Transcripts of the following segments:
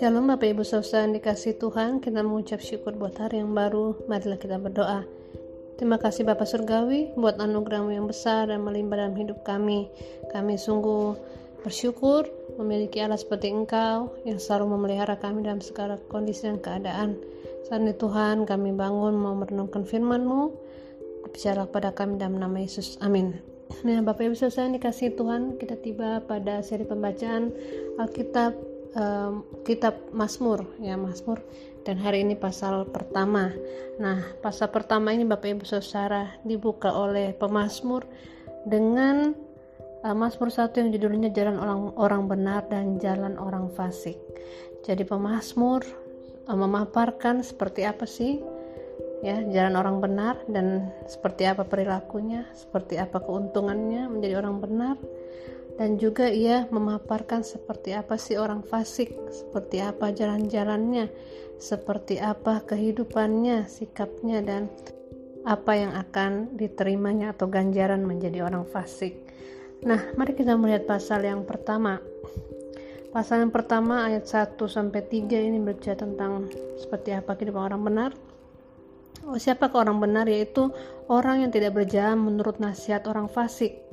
Shalom Bapak Ibu Saudara dikasih Tuhan Kita mengucap syukur buat hari yang baru Marilah kita berdoa Terima kasih Bapak Surgawi buat anugerahmu yang besar dan melimpah dalam hidup kami Kami sungguh bersyukur memiliki Allah seperti Engkau yang selalu memelihara kami dalam segala kondisi dan keadaan. Saat ini Tuhan kami bangun mau merenungkan firman-Mu, bicara kepada kami dalam nama Yesus. Amin. Nah, Bapak Ibu Saudara dikasih Tuhan, kita tiba pada seri pembacaan Alkitab um, kitab Mazmur ya Mazmur dan hari ini pasal pertama. Nah, pasal pertama ini Bapak Ibu Saudara dibuka oleh pemazmur dengan uh, Mazmur 1 yang judulnya Jalan Orang Orang Benar dan Jalan Orang Fasik. Jadi pemazmur uh, memaparkan seperti apa sih ya jalan orang benar dan seperti apa perilakunya, seperti apa keuntungannya menjadi orang benar dan juga ia memaparkan seperti apa sih orang fasik, seperti apa jalan-jalannya, seperti apa kehidupannya, sikapnya dan apa yang akan diterimanya atau ganjaran menjadi orang fasik. Nah, mari kita melihat pasal yang pertama. Pasal yang pertama ayat 1 sampai 3 ini berbicara tentang seperti apa kehidupan orang benar. Oh, siapa orang benar yaitu orang yang tidak berjalan menurut nasihat orang fasik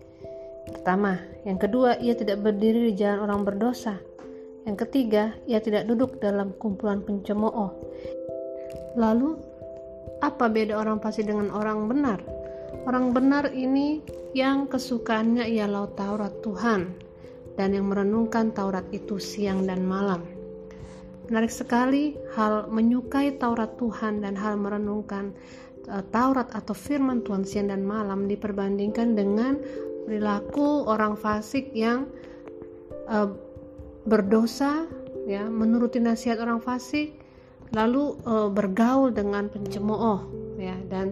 Pertama, yang kedua, ia tidak berdiri di jalan orang berdosa. Yang ketiga, ia tidak duduk dalam kumpulan pencemooh. Lalu, apa beda orang fasik dengan orang benar? Orang benar ini yang kesukaannya ialah Taurat Tuhan dan yang merenungkan Taurat itu siang dan malam. Menarik sekali hal menyukai Taurat Tuhan dan hal merenungkan uh, Taurat atau firman Tuhan siang dan malam diperbandingkan dengan perilaku orang fasik yang uh, berdosa ya menuruti nasihat orang fasik lalu uh, bergaul dengan pencemooh ya dan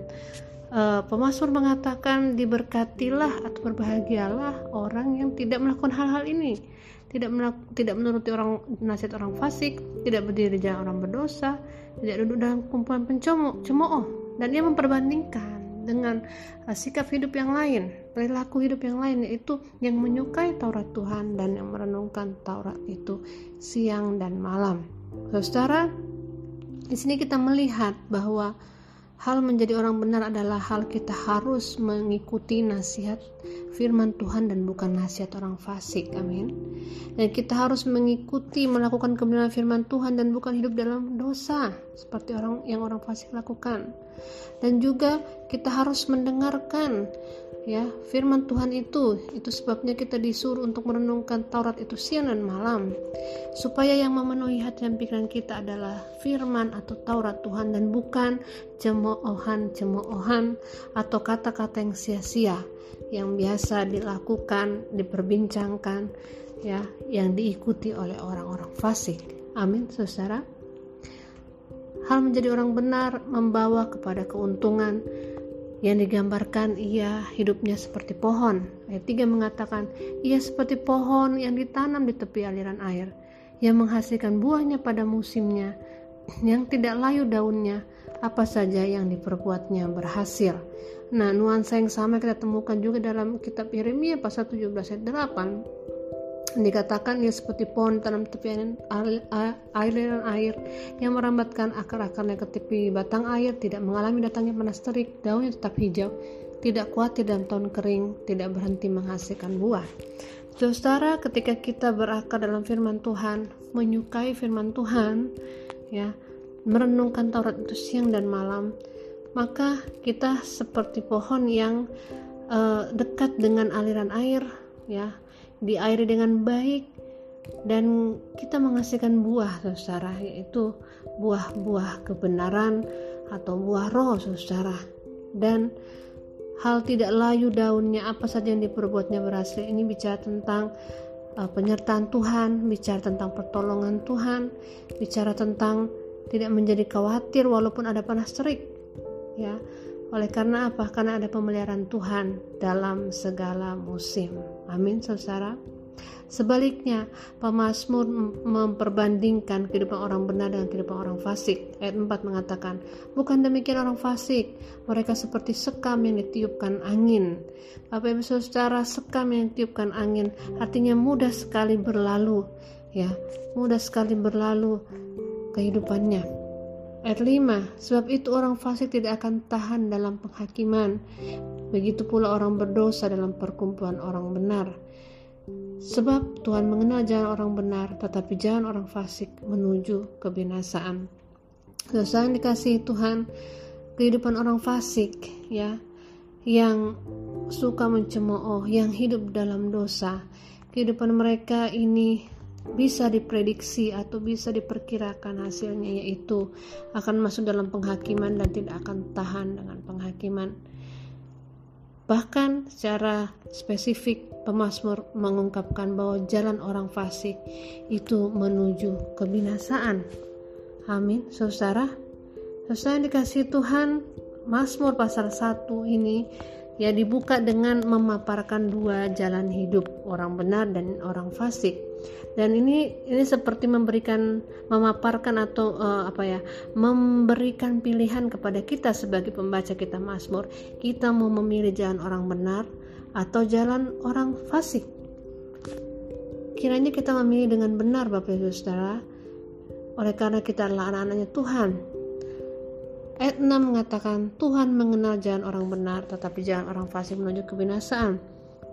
uh, pemasmur mengatakan diberkatilah atau berbahagialah orang yang tidak melakukan hal-hal ini tidak tidak menuruti orang nasihat orang fasik tidak berdiri di jalan orang berdosa tidak duduk dalam kumpulan pencemooh dan dia memperbandingkan dengan uh, sikap hidup yang lain, perilaku hidup yang lain yaitu yang menyukai Taurat Tuhan dan yang merenungkan Taurat itu siang dan malam. Saudara, di sini kita melihat bahwa hal menjadi orang benar adalah hal kita harus mengikuti nasihat firman Tuhan dan bukan nasihat orang fasik. Amin. Dan kita harus mengikuti melakukan kebenaran firman Tuhan dan bukan hidup dalam dosa seperti orang yang orang fasik lakukan dan juga kita harus mendengarkan ya firman Tuhan itu itu sebabnya kita disuruh untuk merenungkan Taurat itu siang dan malam. Supaya yang memenuhi hati dan pikiran kita adalah firman atau Taurat Tuhan dan bukan cemoohan-cemoohan atau kata-kata yang sia-sia yang biasa dilakukan diperbincangkan ya yang diikuti oleh orang-orang fasik. Amin saudara. Hal menjadi orang benar membawa kepada keuntungan yang digambarkan ia hidupnya seperti pohon. Ayat 3 mengatakan, ia seperti pohon yang ditanam di tepi aliran air, yang menghasilkan buahnya pada musimnya, yang tidak layu daunnya, apa saja yang diperbuatnya berhasil. Nah, nuansa yang sama kita temukan juga dalam kitab Yeremia pasal 17 ayat 8 dikatakan ia seperti pohon tanam tepi aliran air yang merambatkan akar-akarnya ke tepi batang air tidak mengalami datangnya panas terik daunnya tetap hijau tidak khawatir dalam tahun kering tidak berhenti menghasilkan buah. Saudara ketika kita berakar dalam firman Tuhan menyukai firman Tuhan ya merenungkan Taurat itu siang dan malam maka kita seperti pohon yang uh, dekat dengan aliran air ya diairi dengan baik dan kita menghasilkan buah saudara yaitu buah-buah kebenaran atau buah roh saudara. Dan hal tidak layu daunnya apa saja yang diperbuatnya berhasil ini bicara tentang uh, penyertaan Tuhan bicara tentang pertolongan Tuhan bicara tentang tidak menjadi khawatir walaupun ada panas terik ya oleh karena apa? Karena ada pemeliharaan Tuhan dalam segala musim. Amin, saudara. Sebaliknya, pemazmur memperbandingkan kehidupan orang benar dengan kehidupan orang fasik. Ayat 4 mengatakan, Bukan demikian orang fasik, mereka seperti sekam yang ditiupkan angin. Bapak Ibu Saudara, sekam yang ditiupkan angin artinya mudah sekali berlalu, ya, mudah sekali berlalu kehidupannya. Ayat 5, sebab itu orang fasik tidak akan tahan dalam penghakiman. Begitu pula orang berdosa dalam perkumpulan orang benar. Sebab Tuhan mengenal jalan orang benar, tetapi jalan orang fasik menuju kebinasaan. Dosa yang dikasih Tuhan, kehidupan orang fasik, ya, yang suka mencemooh, yang hidup dalam dosa, kehidupan mereka ini bisa diprediksi atau bisa diperkirakan hasilnya yaitu akan masuk dalam penghakiman dan tidak akan tahan dengan penghakiman. Bahkan secara spesifik pemazmur mengungkapkan bahwa jalan orang fasik itu menuju kebinasaan. Amin, saudara. Saudara yang dikasih Tuhan, Mazmur pasal 1 ini ya dibuka dengan memaparkan dua jalan hidup orang benar dan orang fasik. Dan ini ini seperti memberikan memaparkan atau uh, apa ya memberikan pilihan kepada kita sebagai pembaca kita Mazmur. Kita mau memilih jalan orang benar atau jalan orang fasik. Kiranya kita memilih dengan benar Bapak Ibu Saudara. Oleh karena kita adalah anak-anaknya Tuhan Ayat 6 mengatakan Tuhan mengenal jalan orang benar tetapi jalan orang fasik menuju kebinasaan.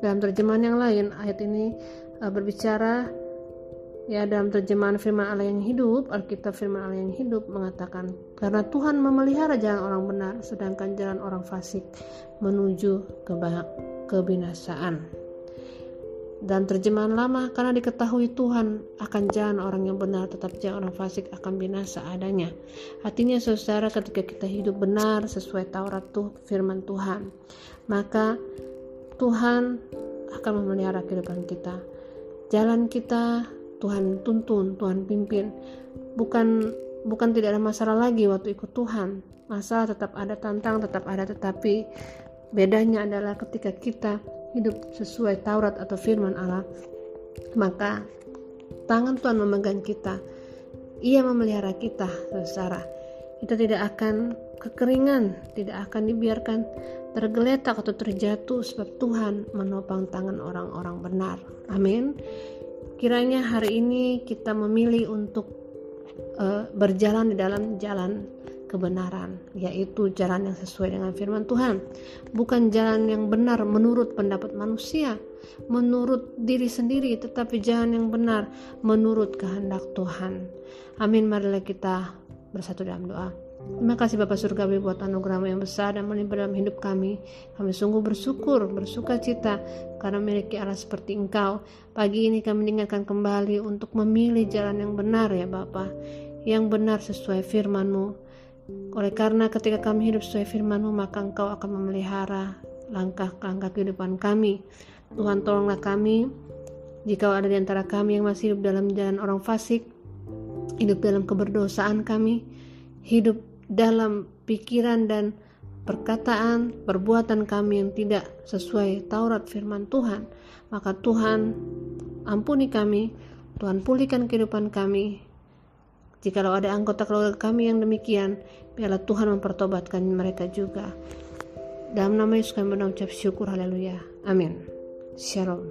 Dalam terjemahan yang lain ayat ini uh, berbicara ya dalam terjemahan firman Allah yang hidup, Alkitab firman Allah yang hidup mengatakan karena Tuhan memelihara jalan orang benar sedangkan jalan orang fasik menuju kebinasaan dan terjemahan lama karena diketahui Tuhan akan jalan orang yang benar tetapi jalan orang fasik akan binasa adanya. Artinya saudara ketika kita hidup benar sesuai Taurat tuh firman Tuhan maka Tuhan akan memelihara kehidupan kita. Jalan kita Tuhan tuntun Tuhan pimpin. Bukan bukan tidak ada masalah lagi waktu ikut Tuhan. Masalah tetap ada tantang tetap ada tetapi bedanya adalah ketika kita hidup sesuai Taurat atau firman Allah, maka tangan Tuhan memegang kita. Ia memelihara kita, saudara. Kita tidak akan kekeringan, tidak akan dibiarkan tergeletak atau terjatuh sebab Tuhan menopang tangan orang-orang benar. Amin. Kiranya hari ini kita memilih untuk uh, berjalan di dalam jalan kebenaran, yaitu jalan yang sesuai dengan firman Tuhan, bukan jalan yang benar menurut pendapat manusia, menurut diri sendiri, tetapi jalan yang benar menurut kehendak Tuhan. Amin. Marilah kita bersatu dalam doa. Terima kasih Bapak Surgawi buat anugerahmu yang besar dan melimpah dalam hidup kami. Kami sungguh bersyukur, bersuka cita karena memiliki Allah seperti Engkau. Pagi ini kami mengingatkan kembali untuk memilih jalan yang benar ya Bapak. Yang benar sesuai firman-Mu oleh karena ketika kami hidup sesuai firman-Mu, maka Engkau akan memelihara langkah-langkah kehidupan kami. Tuhan tolonglah kami, jika ada di antara kami yang masih hidup dalam jalan orang fasik, hidup dalam keberdosaan kami, hidup dalam pikiran dan perkataan, perbuatan kami yang tidak sesuai Taurat firman Tuhan, maka Tuhan ampuni kami, Tuhan pulihkan kehidupan kami, Jikalau ada anggota keluarga kami yang demikian, biarlah Tuhan mempertobatkan mereka juga. Dalam nama Yesus kami mengucap syukur, haleluya. Amin. Shalom.